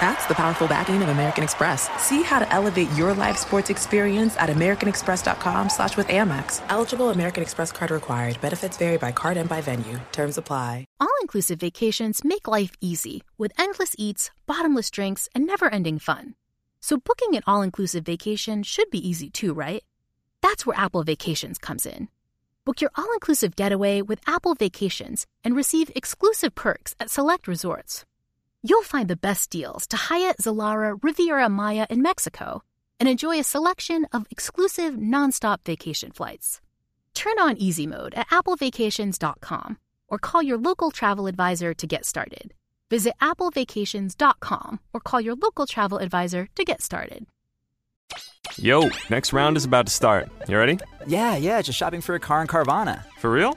That's the powerful backing of American Express. See how to elevate your live sports experience at americanexpress.com slash with Amex. Eligible American Express card required. Benefits vary by card and by venue. Terms apply. All-inclusive vacations make life easy with endless eats, bottomless drinks, and never-ending fun. So booking an all-inclusive vacation should be easy too, right? That's where Apple Vacations comes in. Book your all-inclusive getaway with Apple Vacations and receive exclusive perks at select resorts. You'll find the best deals to Hyatt Zilara Riviera Maya in Mexico and enjoy a selection of exclusive nonstop vacation flights. Turn on easy mode at applevacations.com or call your local travel advisor to get started. Visit applevacations.com or call your local travel advisor to get started. Yo, next round is about to start. You ready? Yeah, yeah, just shopping for a car in Carvana. For real?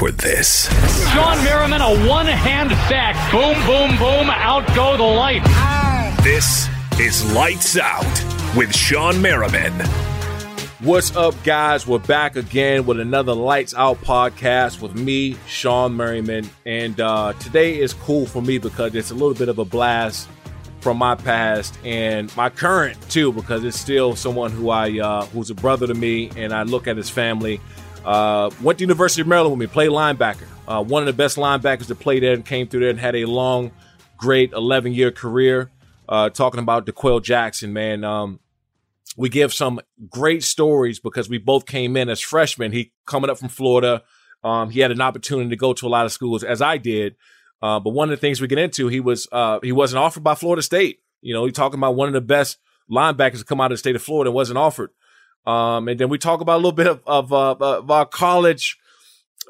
for this? Shawne Merriman, a one hand sack. Boom, boom, boom. Out go the lights. This is Lights Out with Shawne Merriman. What's up, guys? We're back again with another Lights Out podcast with me, Shawne Merriman. And uh, today is cool for me because it's a little bit of a blast from my past and my current too, because it's still someone who I uh, who's a brother to me, and I look at his family. Uh, went to University of Maryland with me, played linebacker. Uh, one of the best linebackers to play there and came through there and had a long, great 11 year career. Uh, talking about D'Qwell Jackson, man. Um, we give some great stories because we both came in as freshmen. He coming up from Florida. Um, he had an opportunity to go to a lot of schools as I did. Uh, but one of the things we get into, he was, uh, he wasn't offered by Florida State. You know, he talking about one of the best linebackers to come out of the state of Florida and wasn't offered. Um, and then we talk about a little bit of, of, uh, of our college,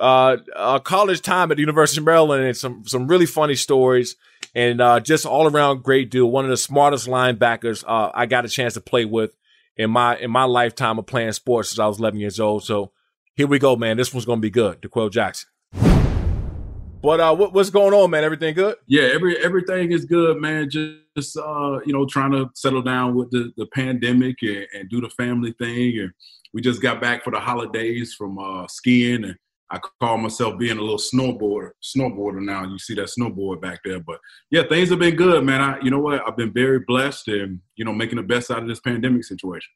uh, our college time at the University of Maryland and some, some really funny stories and, uh, just all around great dude. One of the smartest linebackers, uh, I got a chance to play with in my, in my lifetime of playing sports since I was 11 years old. So here we go, man. This one's going to be good. D'Qwell Jackson. But uh, what, what's going on, man? Everything good? Yeah, every everything is good, man. Just uh, you know, trying to settle down with the, the pandemic and, and do the family thing. And we just got back for the holidays from uh, skiing, and I call myself being a little snowboarder, snowboarder now. You see that snowboard back there, but yeah, things have been good, man. I, you know what? I've been very blessed, and you know, making the best out of this pandemic situation.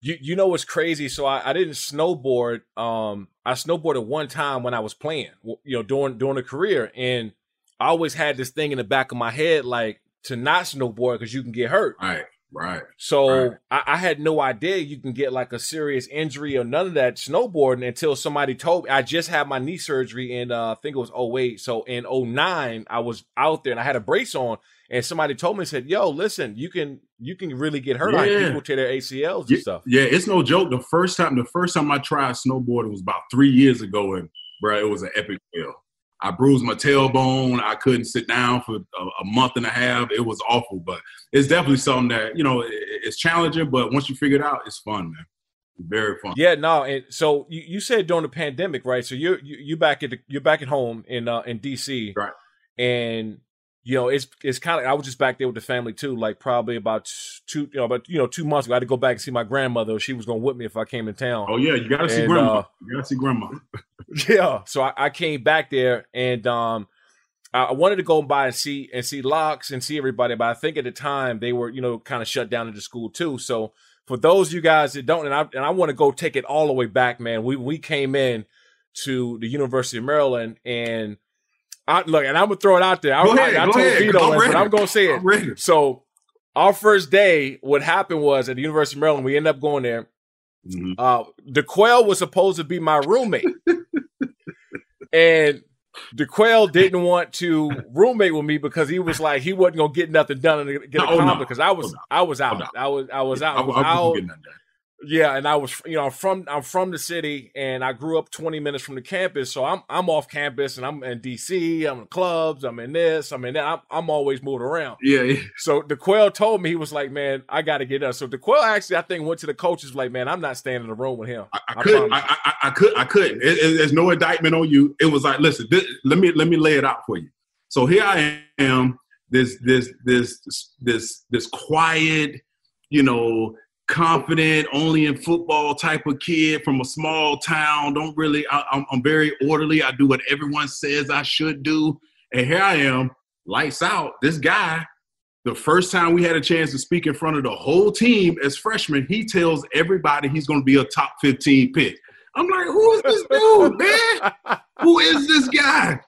You you know what's crazy? So I, I didn't snowboard. Um, I snowboarded one time when I was playing, you know, during during a career, and I always had this thing in the back of my head, like to not snowboard because you can get hurt. Right, right. So right. I, I, had no idea you can get like a serious injury or none of that snowboarding until somebody told me. I just had my knee surgery in uh, I think it was 08. So in 09, I was out there and I had a brace on and somebody told me said, "Yo, listen, you can you can really get hurt. Yeah. Like people tear their ACLs and yeah, stuff." Yeah, it's no joke. The first time, the first time I tried snowboarding was about three years ago, and bro, it was an epic fail. I bruised my tailbone. I couldn't sit down for a, a, month and a half. It was awful, but it's definitely something that you know it, it's challenging. But once you figure it out, it's fun, man. Very fun. Yeah, no. And so you, you said during the pandemic, right? So you're you, you back at the, you're back at home in uh, in DC, right? And you know, it's it's kind of I was just back there with the family too, like probably about two, you know, about you know two months ago. I had to go back and see my grandmother. She was gonna whip me if I came in town. Oh yeah, you gotta see grandma. uh, you gotta see grandma. yeah, so I, I came back there and um, I I wanted to go by and see and see locks and see everybody, but I think at the time they were you know kind of shut down at the school too. So for those of you guys that don't, and I and I want to go take it all the way back, man. We we came in to the University of Maryland and. I, look, and I'm gonna throw it out there. I, Go I- ahead, I, go told ahead. Vito, I'm it, but I'm gonna say I'm it. So, our first day, what happened was at the University of Maryland, we ended up going there. Mhm. Uh, D'Qwell was supposed to be my roommate, and D'Qwell didn't want to roommate with me because he was like he wasn't gonna get nothing done and get No, oh, accomplished no. because I was Oh, no. I was out. Oh. I was I was out. I was I, I out. Wasn't getting nothing done. Yeah, and I was, you know, I'm from I'm from the city, and I grew up 20 minutes from the campus, so I'm I'm off campus, and I'm in DC, I'm in clubs, I'm in this, I'm in that, I'm, I'm always moving around. Yeah, yeah. So D'Qwell told me he was like, man, I got to get up. So D'Qwell actually, I think, went to the coaches like, man, I'm not staying in the room with him. I, I I couldn't. I, I, I could. I couldn't. It, it- there's no indictment on you. It was like, listen, this, let me let me lay it out for you. So here I am, this this this this this quiet, you know, confident, only in football type of kid from a small town. Don't really. I, I'm, I'm very orderly. I do what everyone says I should do. And here I am, lights out. This guy. The first time we had a chance to speak in front of the whole team as freshmen, he tells everybody he's going to be a top 15 pick. I'm like, who is this dude, man? Who is this guy?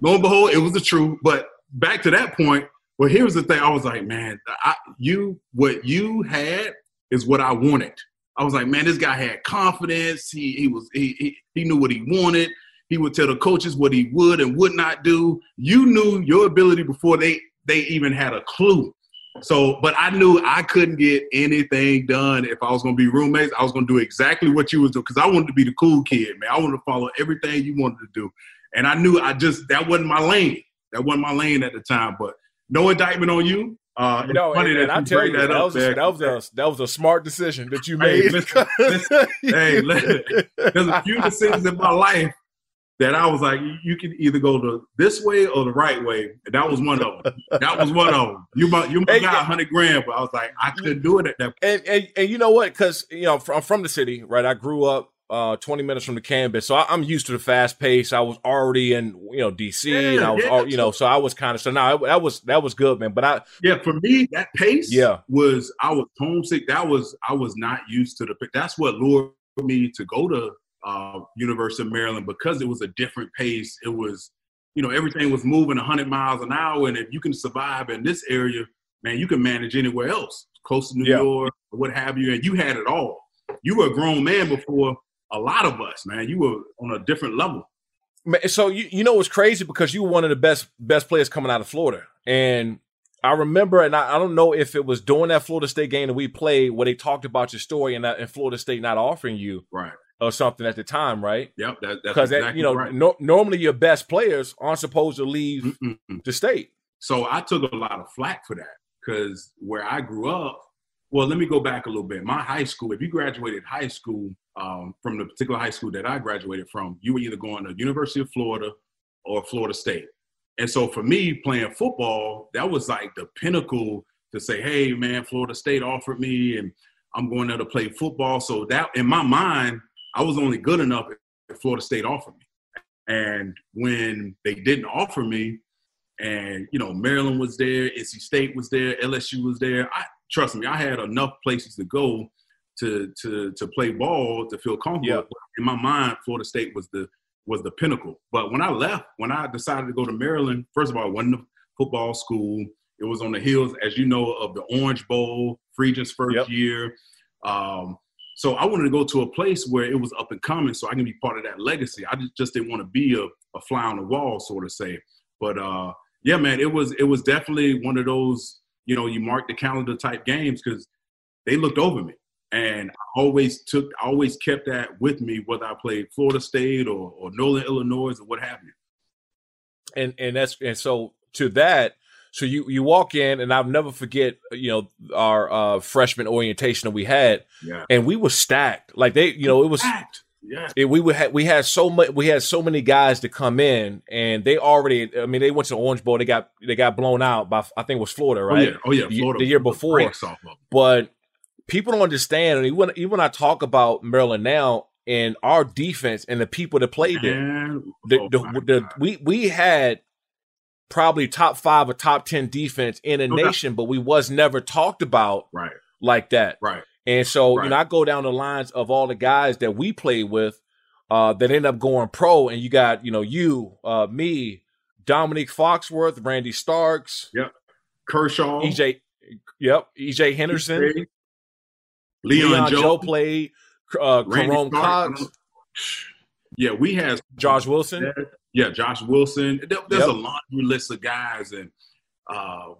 Lo and behold, it was the truth. But back to that point, well, here's the thing. I was like, man, I, you, what you had is what I wanted. I was like, man, this guy had confidence. He he was he he, he knew what he wanted. He would tell the coaches what he would and would not do. You knew your ability before they they even had a clue. So, but I knew I couldn't get anything done if I was going to be roommates. I was going to do exactly what you was doing because I wanted to be the cool kid, man. I wanted to follow everything you wanted to do, and I knew I just that wasn't my lane. That wasn't my lane at the time. But no indictment on you. Uh, No, funny and, that and I you bring you, that, up, was a, that was a that was a smart decision that you Hey, made. listen, listen. Hey, listen. There's a few decisions in my life that I was like, you- can either go the this way or the right way. And that was one of them. That was one of them. You might you might Hey, got a hundred grand, but I was like, I couldn't do it at that. and, and and you know what? Because you know, I'm from the city, right? I grew up uh 20 minutes from the campus, so I, I'm used to the fast pace. I was already in you know DC, and I was yeah. you know, so I was kind of so now that was that was good, man. But I Yeah, for me, that pace Yeah. was I was homesick. That was I was not used to the that's what lured me to go to uh, University of Maryland because it was a different pace. It was, you know, everything was moving 100 miles an hour, and if you can survive in this area, man, you can manage anywhere else, close to New Yeah. York, or what have you. And you had it all. You were a grown man before a lot of us, man. You were on a different level. So you you know what's crazy because you were one of the best best players coming out of Florida, and I remember, and I, I don't know if it was during that Florida State game that we played where they talked about your story and that and Florida State not offering you Right. or something at the time, right? Yep. That, that's Because exactly you know right. no, normally your best players aren't supposed to leave Mm-mm. the state. So I took a lot of flack for that because where I grew up, well, let me go back a little bit. My high school, if you graduated high school um, from the particular high school that I graduated from, you were either going to University of Florida or Florida State. And so for me, playing football, that was like the pinnacle to say, hey, man, Florida State offered me and I'm going there to play football. So that in my mind, I was only good enough if Florida State offered me. And when they didn't offer me, and you know Maryland was there, NC State was there, LSU was there. I trust me, I had enough places to go to to to play ball to feel comfortable. Yeah. In my mind, Florida State was the was the pinnacle. But when I left, when I decided to go to Maryland, first of all, it wasn't a football school. It was on the heels, as you know, of the Orange Bowl, Friedgen's first Yep. year. Um, so I wanted to go to a place where it was up and coming, so I can be part of that legacy. I just, just didn't want to be a, a fly on the wall, sort of say. But uh, yeah, man, it was it was definitely one of those you know you mark the calendar type games because they looked over me, and I always took I always kept that with me whether I played Florida State or or Northern Illinois or what have you. and and that's and so to that so you you walk in and i'll never forget you know our uh freshman orientation that we had Yeah, and we were stacked like they you know it was Fact. Yeah, it, we would have we had so much we had so many guys to come in and they already i mean they went to the orange bowl they got they got blown out by i think it was florida oh right yeah, oh yeah, The- Florida the year before. breaks off of them. but people don't understand and even, even when i talk about maryland now and our defense and the people that played there the, oh the, the, we we had probably top five or top ten defense in a doubt. nation, but we was never talked about right, like that. right. And so Right. you know, I go down the lines of all the guys that we played with uh, that end up going pro, and you got you know you, uh, me, Dominique Foxworth, Randy Starks, Kershaw, EJ, yep, EJ Henderson, Leon, Leon Joe, Joe played, uh, Stark. Cox, Yeah, we had Josh Wilson. Yeah, Josh Wilson. There, there's Yep. a laundry list of guys, and uh,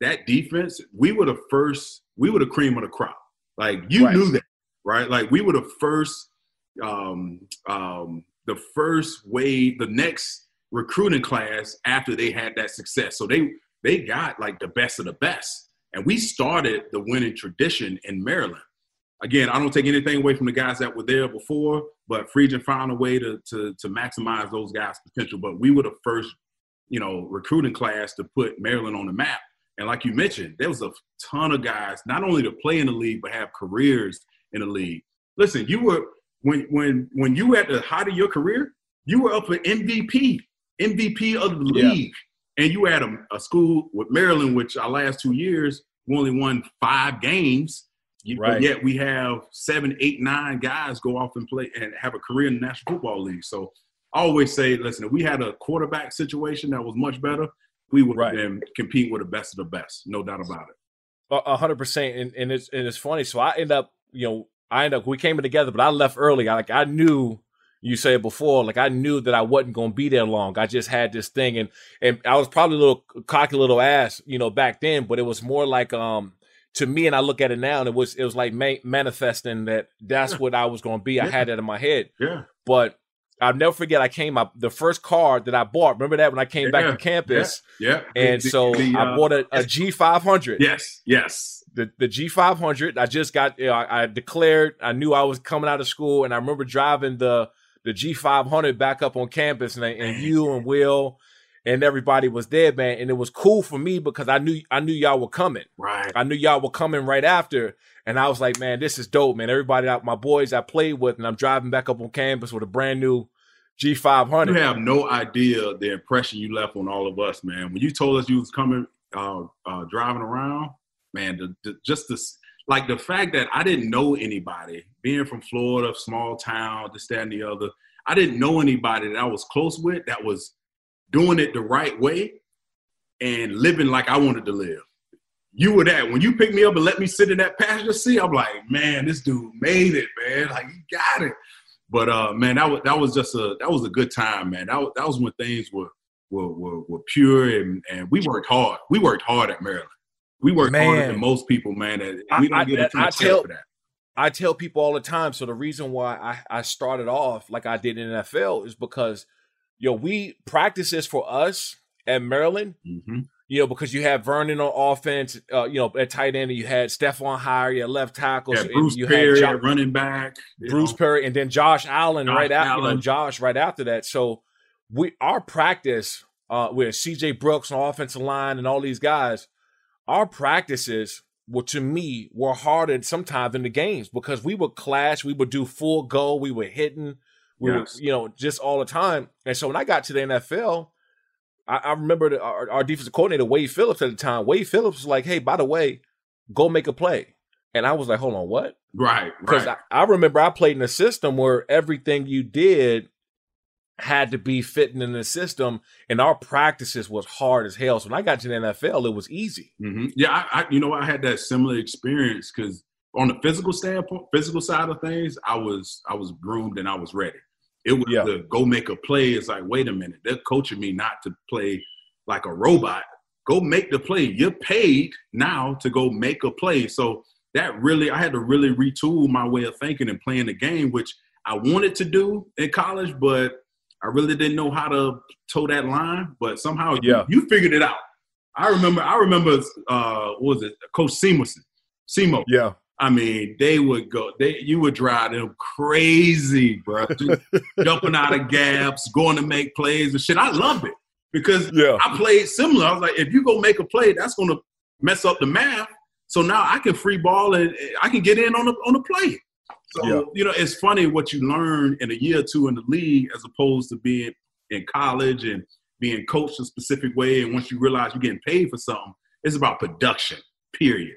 that defense, we were the first, we were the cream of the crop. Like you Right. knew that, right? Like we were the first, um, um, the first wave, the next recruiting class after they had that success. So they they got like the best of the best, and we started the winning tradition in Maryland. Again, I don't take anything away from the guys that were there before, but Friedgen found a way to to to maximize those guys' potential. But we were the first, you know, recruiting class to put Maryland on the map. And like you mentioned, there was a ton of guys not only to play in the league but have careers in the league. Listen, you were when when when you were at the height of your career, you were up for MVP, MVP of the Yeah. league, and you had a, a school with Maryland, which our last two years we only won five games. Right. Yet we have seven, eight, nine guys go off and play and have a career in the National Football League. So I always say, listen, if we had a quarterback situation that was much better, we would Right. been competing with the best of the best, no doubt about it. A hundred percent, and and it's and it's funny. So I end up, you know, I end up we came in together, but I left early. I like I knew you said before, like I knew that I wasn't gonna be there long. I just had this thing, and and I was probably a little cocky little ass, you know, back then. But it was more like um to me, and I look at it now, and it was it was like ma- manifesting that that's what I was gonna be. I had that in my head, Yeah. but. I'll never forget. I came up the first car that I bought. Remember that when I came back to campus, Yeah. and The- so the, I uh, bought a, a G five hundred Yes. Yes. the the G five hundred. I just got. You know, I, I declared. I knew I was coming out of school, and I remember driving the the G five hundred back up on campus, and, and you and Will and everybody was there, man. And it was cool for me because I knew I knew y'all were coming. Right. I knew y'all were coming right after, and I was like, man, this is dope, man. Everybody, out my boys I played with, and I'm driving back up on campus with a brand new G500. You have no idea the impression you left on all of us, man. When you told us you was coming, uh, uh, driving around, man, the, the, just this, like the fact that I didn't know anybody, being from Florida, small town, this, that, and the other. I didn't know anybody that I was close with that was doing it the right way and living like I wanted to live. You were that. When you picked me up and let me sit in that passenger seat, I'm like, man, this dude made it, man. Like he got it. But uh, man, that was that was just a that was a good time, man. That was, that was when things were were were, were pure and, and we worked hard. We worked hard at Maryland. We worked harder Man. than most people, man. And I- we don't I- get a I of tell- for that. I tell people all the time. So the reason why I, I started off like I did in NFL is because, yo, we practices for us at Maryland. hmm You know, because you have Vernon on offense. Uh, you know, at tight end, and you had Stephon Heyer at left tackle. Yeah, so- Bruce you Perry, Jo- at running back. Bruce know. Perry, and then Josh Allen Josh right after. You know, Josh right after that. So we our practice uh, with C.J. Brooks on offensive line and all these guys, our practices were to me were harder sometimes than the games because we would clash, we would do full go, we were hitting, Yes. were you know just all the time. And so when I got to the NFL. I, I remember the, our, our defensive coordinator Wade Phillips at the time. Wade Phillips was like, "Hey, by the way, go make a play," and I was like, "Hold on, what?" Right, Because right. I, I remember I played in a system where everything you did had to be fitting in the system, and our practices was hard as hell. So when I got to the NFL, it was easy. hmm Yeah, I, I, you know, I had that similar experience because on the physical standpoint, physical side of things, I was I was groomed and I was ready. It was Yeah. the go make a play. It's like, wait a minute, they're coaching me not to play like a robot. Go make the play. You're paid now to go make a play. So that really, I had to really retool my way of thinking and playing the game, which I wanted to do in college, but I really didn't know how to toe that line. But somehow, Yeah. you, figured it out. I remember. I remember. Uh, what was it Coach Seamerson? Seymour. Yeah. I mean, they would go. They you would drive them crazy, bro. Jumping out of gaps, going to make plays and shit. I loved it because Yeah. I played similar. I was like, if you go make a play, that's going to mess up the math. So now I can free ball and I can get in on the on the play. So Yeah. you know, it's funny what you learn in a year or two in the league as opposed to being in college and being coached a specific way. And once you realize you're getting paid for something, it's about production. Period.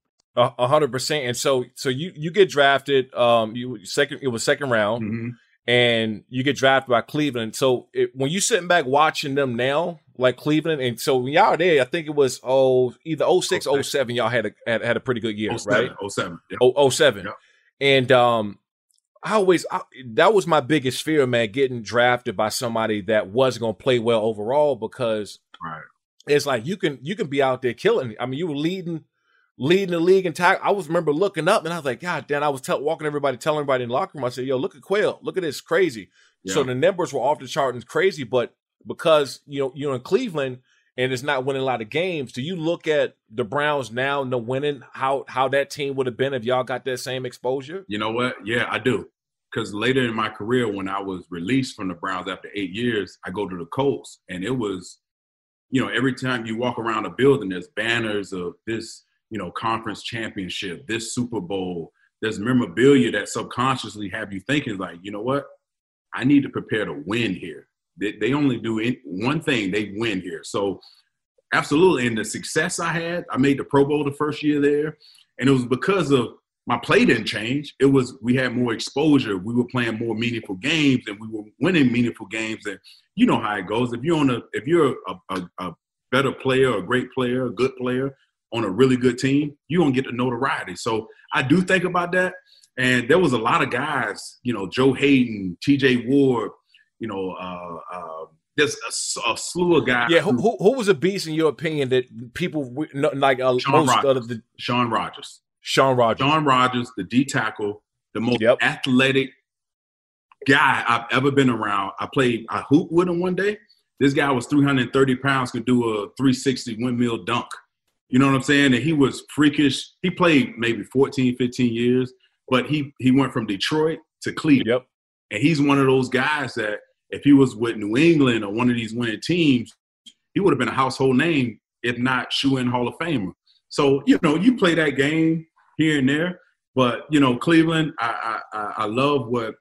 A hundred percent. And so, so you you get drafted. Um, you second. It was second round, Mm-hmm. and you get drafted by Cleveland. So it, when you sitting back watching them now, like Cleveland, and so when y'all were there, I think it was oh either 06, 07, Y'all had a had, had a pretty good year, 07, right? 07. Yeah. Oh, 07. Yep. And um, I always I, that was my biggest fear, man, getting drafted by somebody that wasn't going to play well overall because Right. it's like you can you can be out there killing. I mean, you were leading leading the league in tackle. I was remember looking up and I was like, God damn! I was tell, walking everybody, telling everybody in the locker room. I said, Yo, look at Quail. Look at this, crazy. So the numbers were off the chart and crazy, but because you know you're in Cleveland and it's not winning a lot of games, do you look at the Browns now, no winning, how how that team would have been if y'all got that same exposure? You know what? Yeah, I do. Because later in my career, when I was released from the Browns after eight years, I go to the Colts, and it was, you know, every time you walk around a building, there's banners of this, you know, conference championship, this Super Bowl. There's memorabilia that subconsciously have you thinking like, you know what? I need to prepare to win here. They, they only do one thing: they win here. So, absolutely, and the success I had, I made the Pro Bowl the first year there, and it was because of my play didn't change. It was we had more exposure. We were playing more meaningful games, and we were winning meaningful games. And you know how it goes. If you're on a if you're a, a, a better player, a great player, a good player on a really good team, you don't get the notoriety. So I do think about that. And there was a lot of guys, you know, Joe Haden, T.J. Ward, you know, uh, uh, there's a, a slew of guys. Yeah, who, who who was a beast in your opinion that people like uh, Sean most Rogers. of the Shaun Rogers. Shaun Rogers? John Rogers, the D tackle, the most Yep. athletic guy I've ever been around. I played, I hooped with him one day. This guy was 330 pounds, could do a 360 windmill dunk. You know what I'm saying? And he was freakish. He played maybe 14, 15 years, but he he went from Detroit to Cleveland. Yep. And he's one of those guys that if he was with New England or one of these winning teams, he would have been a household name, if not shoe in Hall of Famer. So, you know, you play that game here and there. But, you know, Cleveland, I, I, I- I love what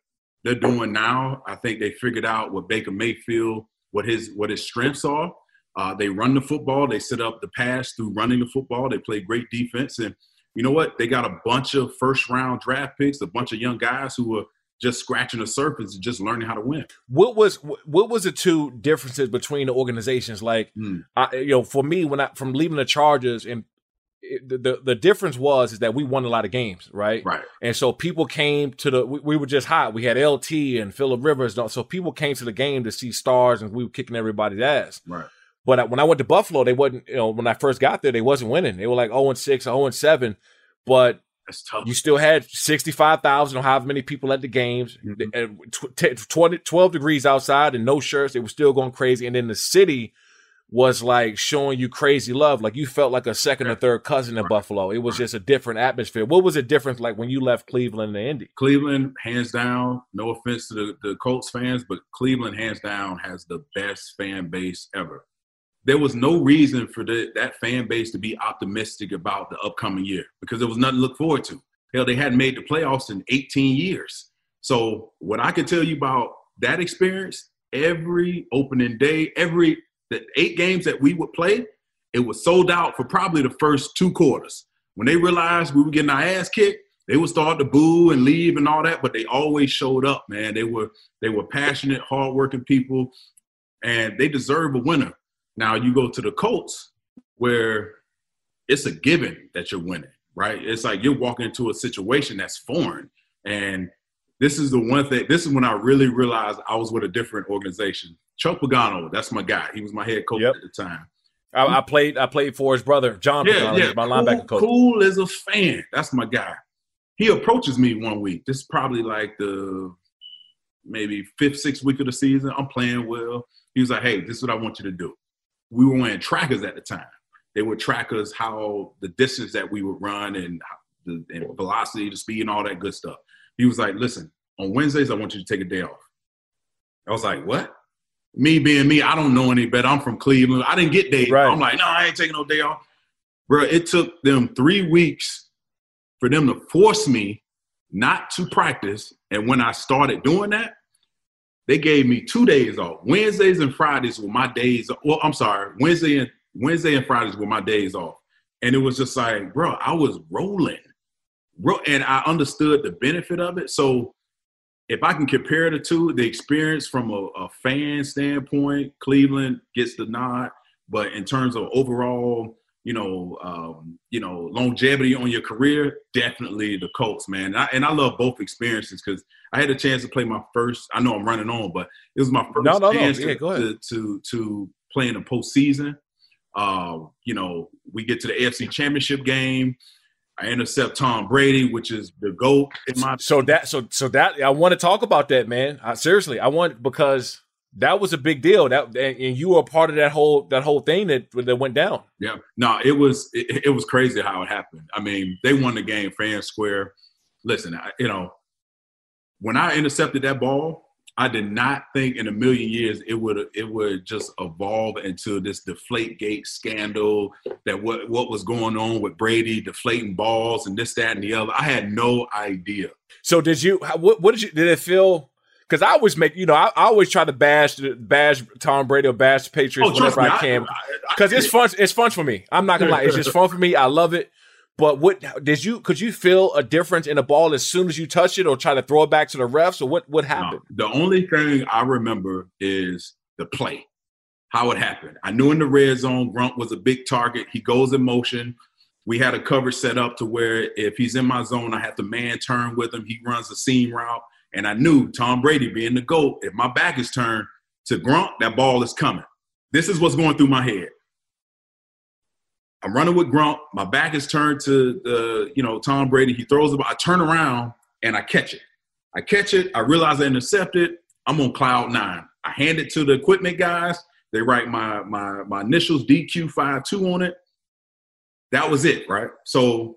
they're doing now. I think they figured out what Baker Mayfield, what his what his strengths are. Uh, they run the football. They set up the pass through running the football. They play great defense. And you know what? They got a bunch of first round draft picks, a bunch of young guys who are just scratching the surface, and just learning how to win. What was what was the two differences between the organizations? Like, mm. I, you know, for me, when I from leaving the Chargers and it, the the difference was is that we won a lot of games, right? Right. And so people came to the. We, we were just hot. We had LT and Philip Rivers, so people came to the game to see stars, and we were kicking everybody's ass. Right. But when I went to Buffalo, they wasn't. You know, when I first got there, they wasn't winning. They were like zero and six, zero oh and seven. But that's tough. You still had 65,000 or however many people at the games, mm-hmm. 20, 12 degrees outside and no shirts. They were still going crazy. And then the city was like showing you crazy love. Like you felt like a second or third cousin in Buffalo. It was just a different atmosphere. What was the difference like when you left Cleveland and Indy? Cleveland, hands down, no offense to the, the Colts fans, but Cleveland, hands down, has the best fan base ever. There was no reason for the, that fan base to be optimistic about the upcoming year because there was nothing to look forward to. Hell, they hadn't made the playoffs in 18 years. So what I can tell you about that experience, every opening day, every the eight games that we would play, it was sold out for probably the first two quarters. When they realized we were getting our ass kicked, they would start to boo and leave and all that, but they always showed up, man. They were they were passionate, hardworking people, and they deserve a winner. Now you go to the Colts where it's a given that you're winning, right? It's like you're walking into a situation that's foreign. And this is the one thing, this is when I really realized I was with a different organization. Chuck Pagano, that's my guy. He was my head coach yep. at the time. I, I, played. I played for his brother, John. Yeah, Pagano, yeah. my cool, linebacker coach. Cool as a fan. That's my guy. He approaches me one week. This is probably like the maybe fifth, sixth week of the season. I'm playing well. He was like, "Hey, this is what I want you to do." We were wearing trackers at the time. They would track us how the distance that we would run and the and velocity, the speed, and all that good stuff. He was like, "Listen, on Wednesdays, I want you to take a day off." I was like, "What?" me being me, I don't know any better. I'm from Cleveland. I didn't get days. Right. I'm like, no, I ain't taking no day off. Bro, it took them three weeks for them to force me not to practice. And when I started doing that, they gave me two days off. Wednesdays and Fridays were my days. Well, I'm sorry, Wednesday and Wednesday and Fridays were my days off. And it was just like, bro, I was rolling. And I understood the benefit of it. So if I can compare the two, the experience from a, a, fan standpoint, Cleveland gets the nod, but in terms of overall, you know, um, you know, longevity on your career, definitely the Colts, man. And I, and I love both experiences because I had a chance to play my first. I know I'm running on, but it was my first no, no, chance no. Yeah, to, to, to play in the postseason. Uh, you know, we get to the AFC Championship game. I intercept Tom Brady, which is the goat in my. So that, so so that I want to talk about that, man. I, seriously, I want because that was a big deal. That and you were part of that whole that whole thing that that went down. Yeah, no, it was it, it was crazy how it happened. I mean, they won the game fair and square. Listen, I, you know, when I intercepted that ball, I did not think in a million years it would it would just evolve into this deflate gate scandal that what what was going on with Brady deflating balls and this that and the other. I had no idea. So did you what what did you did it feel because I always make you know I, I, always try to bash bash Tom Brady or bash the Patriots oh, whenever me, I can because it's fun it's fun for me. I'm not gonna lie, it's just fun for me. I love it. But what did you could you feel a difference in the ball as soon as you touch it, or try to throw it back to the refs, or what what happened? No, the only thing I remember is the play, how it happened. I knew in the red zone, Gronk was a big target. He goes in motion. We had a cover set up to where if he's in my zone, I have to man turn with him. He runs the seam route, and I knew Tom Brady being the goat. If my back is turned to Gronk, that ball is coming. This is what's going through my head. I'm running with Gronk. My back is turned to the, you know, Tom Brady. He throws the ball. I turn around and I catch it. I catch it. I realize I intercepted. I'm on cloud nine. I hand it to the equipment guys. They write my my my initials DQ52 on it. That was it, right? So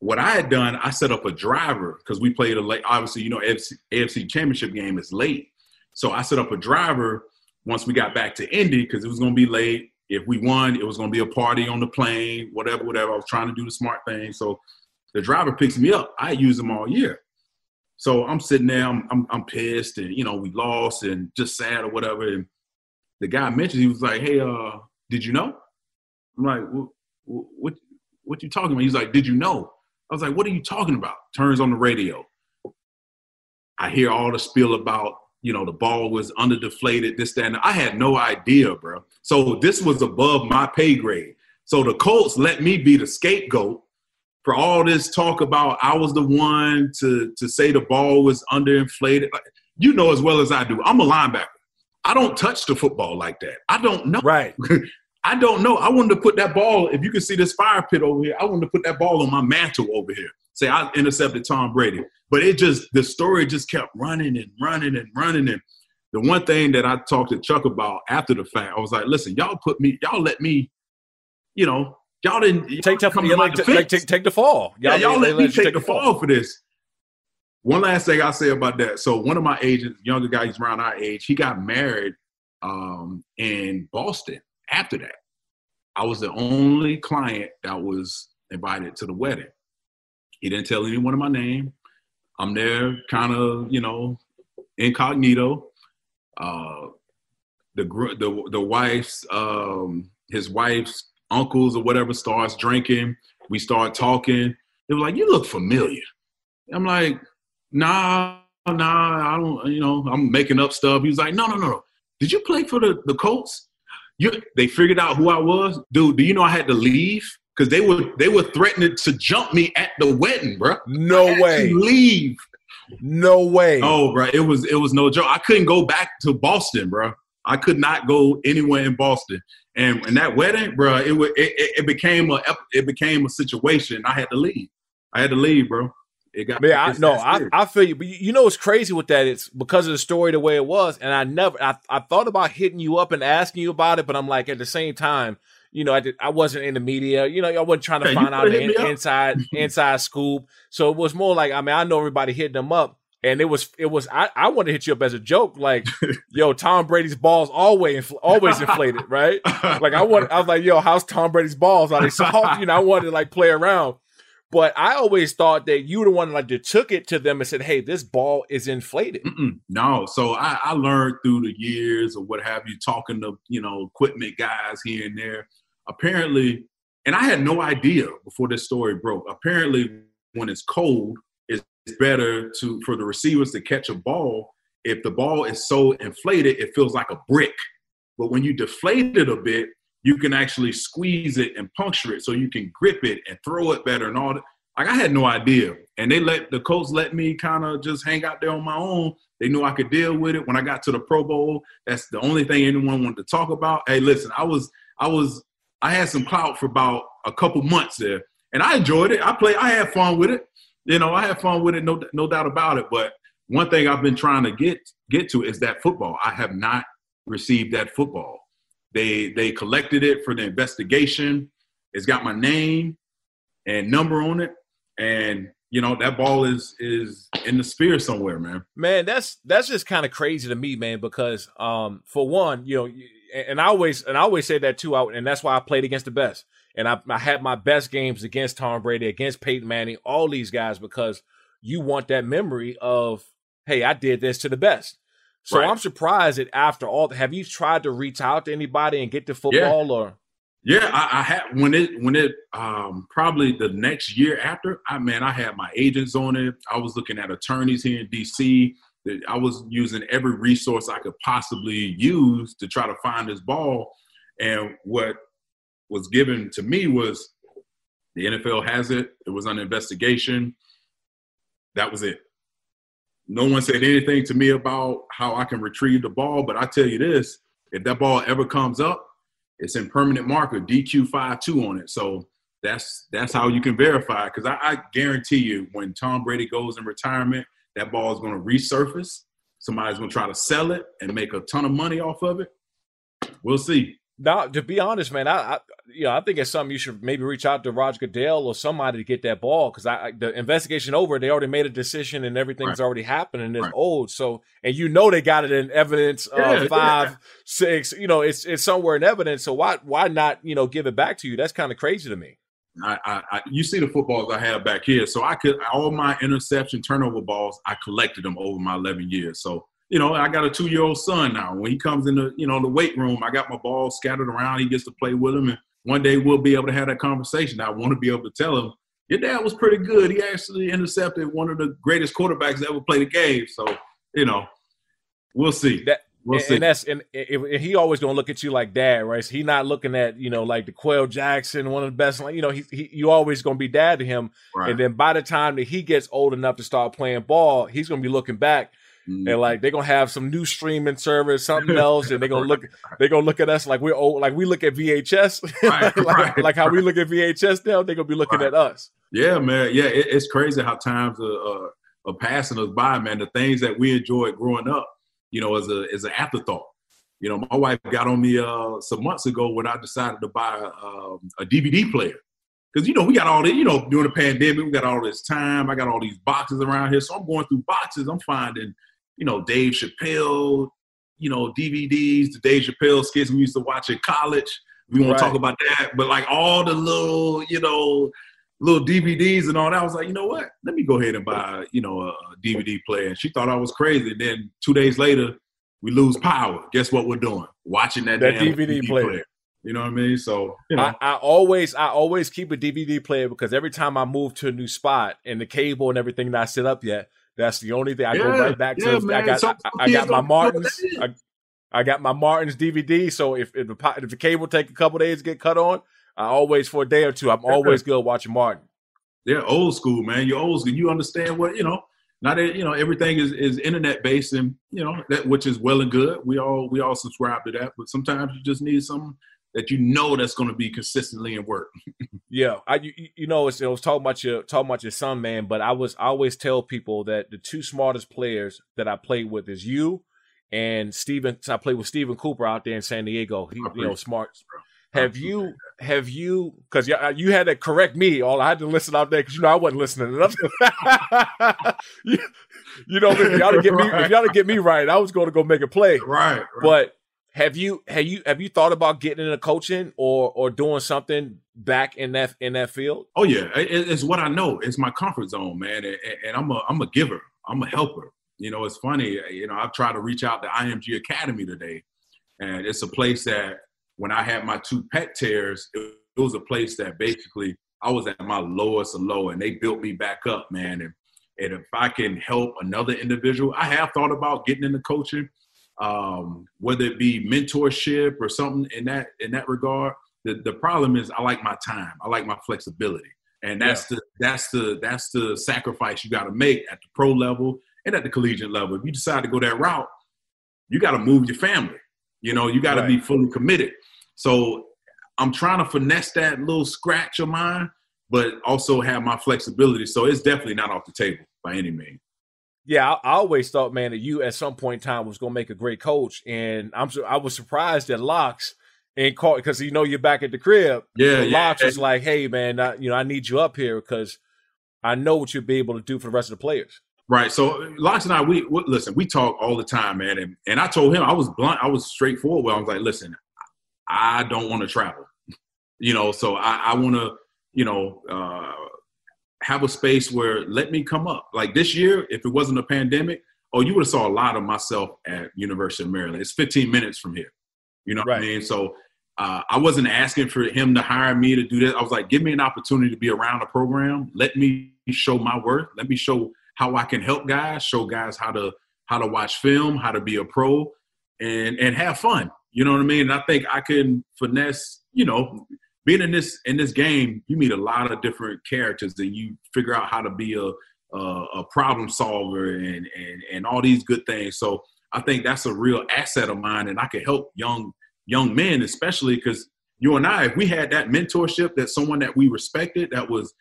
what I had done, I set up a driver because we played a late. Obviously, you know, AFC, AFC Championship game is late, so I set up a driver once we got back to Indy because it was going to be late. If we won, it was going to be a party on the plane, whatever, whatever. I was trying to do the smart thing, so the driver picks me up. I use him all year, so I'm sitting there, I'm, I'm, I'm pissed, and you know, we lost and just sad or whatever. And the guy mentioned he was like, "Hey, uh, did you know?" I'm like, "What? What? What you talking about?" He's like, "Did you know?" I was like, what are you talking about? Turns on the radio. I hear all the spiel about, you know, the ball was under deflated, this, that, and I had no idea, bro. So this was above my pay grade. So the Colts let me be the scapegoat for all this talk about I was the one to to say the ball was underinflated. You know as well as I do. I'm a linebacker. I don't touch the football like that. I don't know. Right. I don't know. I wanted to put that ball, if you can see this fire pit over here, I wanted to put that ball on my mantle over here. Say I intercepted Tom Brady. But it just, the story just kept running and running and running. And the one thing that I talked to Chuck about after the fact, I was like, listen, y'all put me, y'all let me, you know, y'all didn't y'all take, tough, come like, like, take, take the fall. Y'all, yeah, y'all let, let me take, take, the fall, fall for this. One last thing I'll say about that. So one of my agents, younger guy, he's around our age, he got married um, in Boston after that. I was the only client that was invited to the wedding. He didn't tell anyone of my name. I'm there kind of, you know, incognito. Uh, the the the wife's um, his wife's uncles or whatever starts drinking. We start talking. They were like, "You look familiar." I'm like, "Nah, nah, I don't." You know, I'm making up stuff. He was like, "No, no, no, no. Did you play for the the Colts?" You, they figured out who I was, dude. Do you know I had to leave because they were they were threatening to jump me at the wedding, bro. No way. leave. No way. Oh, bro, it was it was no joke. I couldn't go back to Boston, bro. I could not go anywhere in Boston. And and that wedding, bro, it it, it, it became a it became a situation. I had to leave. I had to leave, bro. It got yeah, I, no, I, I feel you. But you know what's crazy with that? It's because of the story the way it was, and I never I, I thought about hitting you up and asking you about it, but I'm like at the same time, you know, I did I wasn't in the media, you know, I wasn't trying to yeah, find out the in, inside inside scoop. So it was more like I mean, I know everybody hitting them up. And it was, it was. I, I want to hit you up as a joke, like, yo, Tom Brady's balls always, always inflated, right? Like, I want, I was like, yo, how's Tom Brady's balls? Are they soft? You know, I wanted to like play around. But I always thought that you were the one like that took it to them and said, "Hey, this ball is inflated." Mm-mm, no, so I, I, learned through the years or what have you, talking to you know equipment guys here and there. Apparently, And I had no idea before this story broke. Apparently, when it's cold, it's better to for the receivers to catch a ball. If the ball is so inflated, it feels like a brick. But when you deflate it a bit, you can actually squeeze it and puncture it so you can grip it and throw it better and all that. Like I had no idea. And they let the coach let me kind of just hang out there on my own. They knew I could deal with it. When I got to the Pro Bowl, that's the only thing anyone wanted to talk about. Hey, listen, I was I was I had some clout for about a couple months there. And I enjoyed it. I played, I had fun with it. You know, I had fun with it, no no doubt about it. But one thing I've been trying to get get to is that football. I have not received that football. They they collected it for the investigation. It's got my name and number on it, and you know that ball is is in the sphere somewhere, man. Man, that's that's just kind of crazy to me, man. Because um, for one, you know, and I always and I always say that too, and that's why I played against the best, and I, I had my best games against Tom Brady, against Peyton Manning, all these guys because you want that memory of, hey, I did this to the best. So right. I'm surprised that after all, have you tried to reach out to anybody and get the football yeah. or? Yeah, I, I, had when it when it um, probably the next year after. I man, I had my agents on it. I was looking at attorneys here in DC. I was using every resource I could possibly use to try to find this ball. And what was given to me was the NFL has it. It was under investigation. That was it. No one said anything to me about how I can retrieve the ball, but I tell you this: if that ball ever comes up, it's in permanent marker DQ52 on it. So that's that's how you can verify. Because I, I guarantee you, when Tom Brady goes in retirement, that ball is going to resurface. Somebody's going to try to sell it and make a ton of money off of it. We'll see. Now, to be honest, man, I, I you know I think it's something you should maybe reach out to Roger Goodell or somebody to get that ball because I, the investigation over. They already made a decision and everything's right. already happened and it's right. old. So and you know they got it in evidence yeah, five, yeah. six. You know it's it's somewhere in evidence. So why why not you know give it back to you? That's kind of crazy to me. I, I, I, you see the footballs I have back here, so I could all my interception turnover balls. I collected them over my 11 years. So you know, I got a two year old son now. When he comes in the, you know, the weight room, I got my balls scattered around. He gets to play with them. And one day we'll be able to have that conversation. I want to be able to tell him, your dad was pretty good. He actually intercepted one of the greatest quarterbacks that ever played the game. So, you know, we'll see. That, We'll and, and, that's and, he always gonna look at you like dad, right? So he not looking at you know like D'Qwell Jackson, one of the best. You know, he, he you always gonna be dad to him. Right. And then by the time that he gets old enough to start playing ball, he's gonna be looking back Mm-hmm. And like they're gonna have some new streaming service, something else, and they're gonna look they're gonna look at us like we're old, like we look at VHS, right, like, right. like, how we look at VHS now. They're gonna be looking right. at us. Yeah, man. Yeah, it, it's crazy how times are, are, are, passing us by, man. The things that we enjoyed growing up, you know, as a as an afterthought. You know, my wife got on me uh, some months ago when I decided to buy a, um, a DVD player because you know we got all this, you know, during the pandemic, we got all this time. I got all these boxes around here, so I'm going through boxes. I'm finding you know, Dave Chappelle, you know, DVDs, the Dave Chappelle skits we used to watch in college. We won't right. talk about that, but like all the little, you know, little DVDs and all that. I was like, you know what? Let me go ahead and buy, you know, a DVD player. And she thought I was crazy. And then two days later, we lose power. Guess what we're doing? Watching that, that DVD, DVD player. player. You know what I mean? So you know, I, I, always I always keep a DVD player because every time I move to a new spot and the cable and everything not set up yet, that's the only thing I yeah, go right back to. I got I, I, got my Martins. I, I, got my Martins DVD. So if if the, if the cable take a couple days to get cut on, I always for a day or two. I'm always good watching Martin. They're old school, man. You're old school. You understand what you know. Not you know everything is, is internet based, and you know that which is well and good. We all we all subscribe to that, but sometimes you just need some that you know that's going to be consistently in work. yeah, I you, you know it's, it was talking about your talking about your son, man. But I was I always tell people that the two smartest players that I played with is you and Stephen. I played with Stephen Cooper out there in San Diego. He you know smart. Have you have you because you, you had to correct me? All I had to listen out there because you know I wasn't listening enough. you, you know if y'all to get me if y'all to get me right, I was going to go make a play. Right, right. But have you have you have you thought about getting into coaching or or doing something back in that in that field? Oh yeah, it's what I know. It's my comfort zone, man. And I'm a I'm a giver. I'm a helper. You know, it's funny. You know, I've tried to reach out to IMG Academy today, and it's a place that when I had my two pec tears, it it was a place that basically I was at my lowest of low, and they built me back up, man. And and if I can help another individual, I have thought about getting into coaching, um, whether it be mentorship or something in that in that regard. The the problem is I like my time, I like my flexibility, and that's yeah. the that's the that's the sacrifice you got to make at the pro level and at the collegiate level. If you decide to go that route, you got to move your family. You know, you got to right. be fully committed. So I'm trying to finesse that little scratch of mine, but also have my flexibility. So it's definitely not off the table by any means. Yeah, I, I always thought, man, that you at some point in time was going to make a great coach, and I'm I was surprised that Locks and call because you know you're back at the crib. Yeah, yeah. Locks was like, hey, man, I, you know I need you up here because I know what you'll be able to do for the rest of the players. Right. So Locks and I, we, we, listen. We talk all the time, man. And and I told him I was blunt. I was straightforward. Well, I was like, listen, I don't want to travel. You know, so I, I want to, you know, uh, have a space where let me come up. Like this year, if it wasn't a pandemic, oh, you would have saw a lot of myself at University of Maryland. It's 15 minutes from here. You know right. what I mean? So uh, I wasn't asking for him to hire me to do that. I was like, give me an opportunity to be around the program. Let me show my worth. Let me show how I can help guys, show guys how to how to watch film, how to be a pro, and and have fun. You know what I mean? And I think I can finesse. You know, being in this in this game, you meet a lot of different characters, and you figure out how to be a a, a problem solver and and and all these good things. So I think that's a real asset of mine, and I can help young young men, especially because you and I, if we had that mentorship, that someone that we respected, that was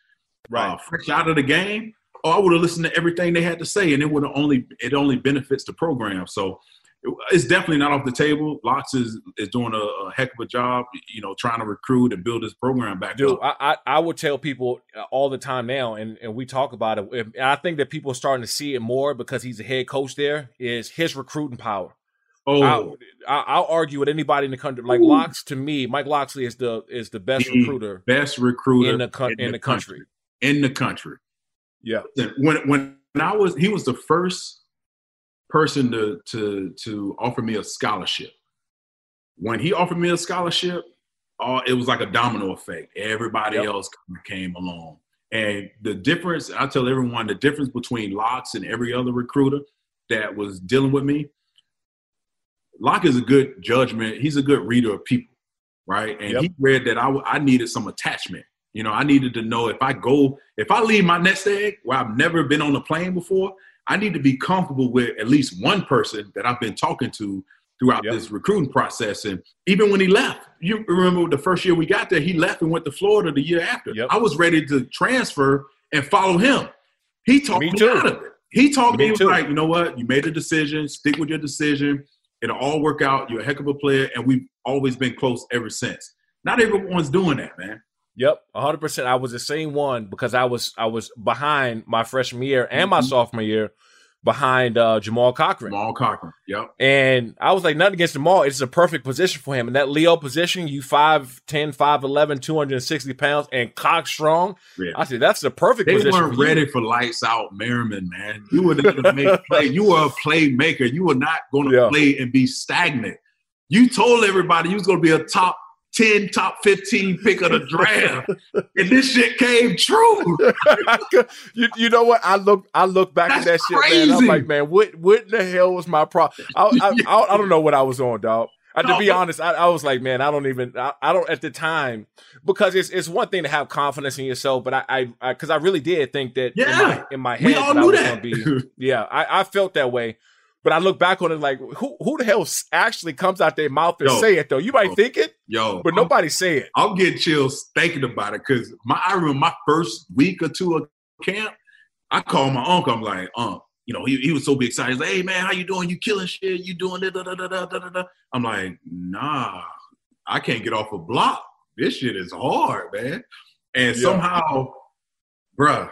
right. Uh, fresh out of the game, oh, I would have listened to everything they had to say, and it would only it only benefits the program. So it's definitely not off the table. Locks is is doing a, a, heck of a job, you know, trying to recruit and build this program back Dude, up. I, I, I would tell people uh, all the time now, and, and we talk about it. And I think that people are starting to see it more because he's a head coach there. Is his recruiting power? Oh, I, will argue with anybody in the country. Like Ooh. Locks, to me, Mike Locksley is the is the best the recruiter, best recruiter in the, in, in the, the country. country. In the country, yeah. When when I was, he was the first person to to to offer me a scholarship. When he offered me a scholarship, uh, it was like a domino effect. Everybody yep. else came along, and the difference. I tell everyone the difference between Locks and every other recruiter that was dealing with me. Locke is a good judgment. He's a good reader of people, right? And yep. he read that I, I needed some attachment. You know, I needed to know if I go, if I leave my nest egg where I've never been on a plane before, I need to be comfortable with at least one person that I've been talking to throughout yep. this recruiting process. And even when he left, you remember the first year we got there, he left and went to Florida the year after. Yep. I was ready to transfer and follow him. He talked me, me out of it. He talked me, me like, you know what? You made a decision. Stick with your decision. It'll all work out. You're a heck of a player, and we've always been close ever since. Not everyone's doing that, man. Yep, hundred percent. I was the same one because I was I was behind my freshman year and my mm-hmm. sophomore year behind uh, Jamal Cochran. Jamal Cochran, yep. And I was like, nothing against Jamal. It's a perfect position for him. And that Leo position, you 5'10, 5'11, 260 pounds, and cock strong. Yeah. I said, that's the perfect they position. They weren't for ready for lights out Merriman, man. You were going to make play. You were a playmaker. You were not going to yeah. play and be stagnant. You told everybody you was going to be a top 10 top 15 pick of the draft and this shit came true you, you know what i look i look back That's at that crazy. shit man i'm like man what what the hell was my problem I, I, I, I, don't know what i was on dog uh, to be honest I, I, was like man i don't even I, don't at the time because it's it's one thing to have confidence in yourself but i i because I, really did think that yeah. in, my, in my head we all knew that. Be, yeah I, I felt that way but I look back on it like, who who the hell actually comes out their mouth and yo, say it though? You might yo, think it, yo, but nobody say it. I'm getting chills thinking about it because my I remember my first week or two of camp, I called my uncle. I'm like, Unc, you know, he, he was so big excited. He's like, hey man, how you doing? You killing shit? You doing it? Da, da, da, da, da, da. I'm like, nah, I can't get off a block. This shit is hard, man. And yeah. somehow, bruh,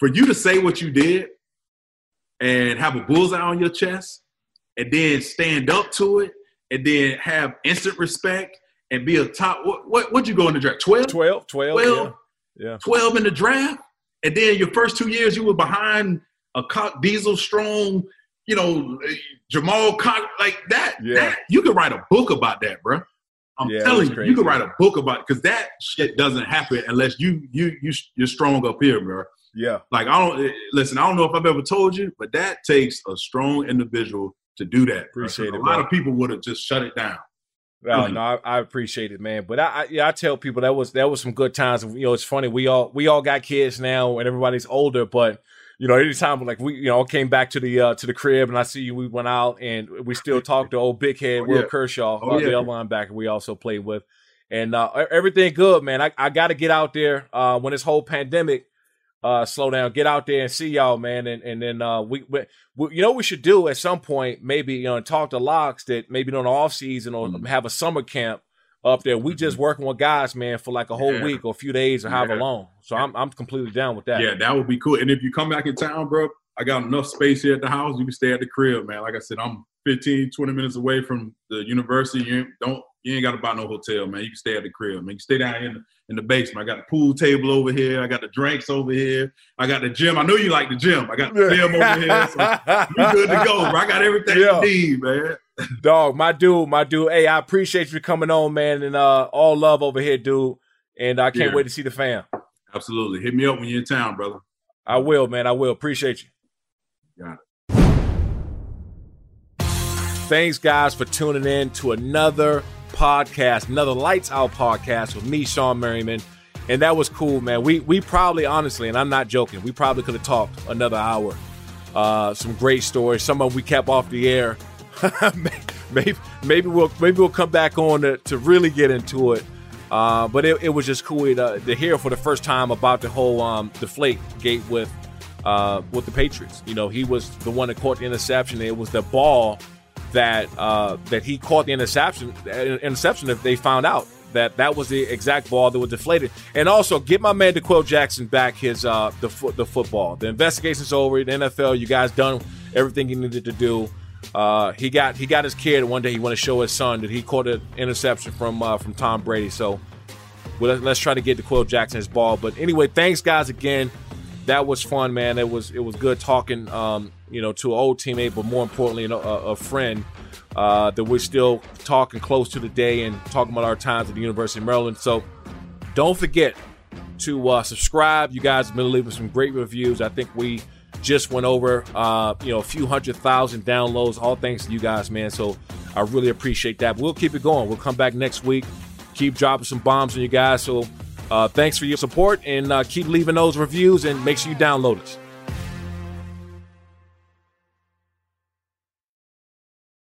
for you to say what you did and have a bullseye on your chest and then stand up to it and then have instant respect and be a top what what would you go in the draft 12 12 12, 12 yeah. yeah 12 in the draft and then your first two years you were behind a cock diesel strong you know jamal cock like that yeah. that you could write a book about that bro I'm Yeah, telling you, you could write a book about it because that shit doesn't happen unless you you you you're strong up here, bro. Yeah. Like I don't listen. I don't know if I've ever told you, but that takes a strong individual to do that. Appreciate it. a lot of people would have just shut it down. No, Really? no, I, I appreciate it, man. But I, I, yeah, I tell people that was that was some good times. You know, it's funny. We all we all got kids now, and everybody's older. But you know, anytime like we, you know, came back to the uh, to the crib, and I see you, we went out, and we still talk to old big head Oh, Will yeah. Kershaw, Oh, the yeah. other linebacker we also played with, and uh, everything good, man. I, I got to get out there uh, when this whole pandemic uh, slow down, get out there and see y'all, man, and and then uh, we, we, we you know we should do at some point, maybe you know, talk to locks that maybe during the off season or Mhm. have a summer camp up there. We just working with guys, man, for like a whole Yeah. week or a few days or however Yeah. long. So I'm I'm completely down with that. Yeah, that would be cool. And if you come back in town, bro, I got enough space here at the house. You can stay at the crib, man. Like I said, I'm 15, 20 minutes away from the university. You don't you ain't got to buy no hotel, man. You can stay at the crib, man. You can stay down in the, in the basement. I got the pool table over here. I got the drinks over here. I got the gym. I know you like the gym. I got the gym over here. So we good to go, bro. I got everything Yeah. you need, man. Dog, my dude, my dude. Hey, I appreciate you coming on, man, and uh all love over here, dude. And I can't Yeah. wait to see the fam. Absolutely. Hit me up when you're in town, brother. I will, man. I will. Appreciate you. Got it. Thanks, guys, for tuning in to another podcast, another Lights Out podcast with me, Shawne Merriman. And that was cool, man. We we probably, honestly, and I'm not joking, we probably could have talked another hour. Uh, some great stories. Some of we kept off the air. maybe maybe we'll maybe we'll come back on to, to really get into it. Uh, but it, it was just cool to, to hear for the first time about the whole um, deflate gate with uh, with the Patriots. You know, he was the one that caught the interception. It was the ball that uh, that he caught the interception uh, interception if they found out that that was the exact ball that was deflated. And also get my man D'Qwell Jackson back his uh, the foot the football. The investigation's over. The NFL, you guys done everything you needed to do. Uh, he got he got his kid one day. He want to show his son that he caught an interception from uh, from Tom Brady. So well, let's, try to get D'Qwell Jackson his ball. But anyway, thanks guys again. That was fun, man. It was it was good talking, um, you know, to an old teammate, but more importantly, you know, a, a friend uh, that we're still talking close to today and talking about our times at the University of Maryland. So don't forget to uh, subscribe. You guys have been leaving some great reviews. I think we just went over, uh, you know, a few hundred thousand downloads. All thanks to you guys, man. So I really appreciate that. We'll keep it going. We'll come back next week. Keep dropping some bombs on you guys. So uh, thanks for your support and uh, keep leaving those reviews and make sure you download us.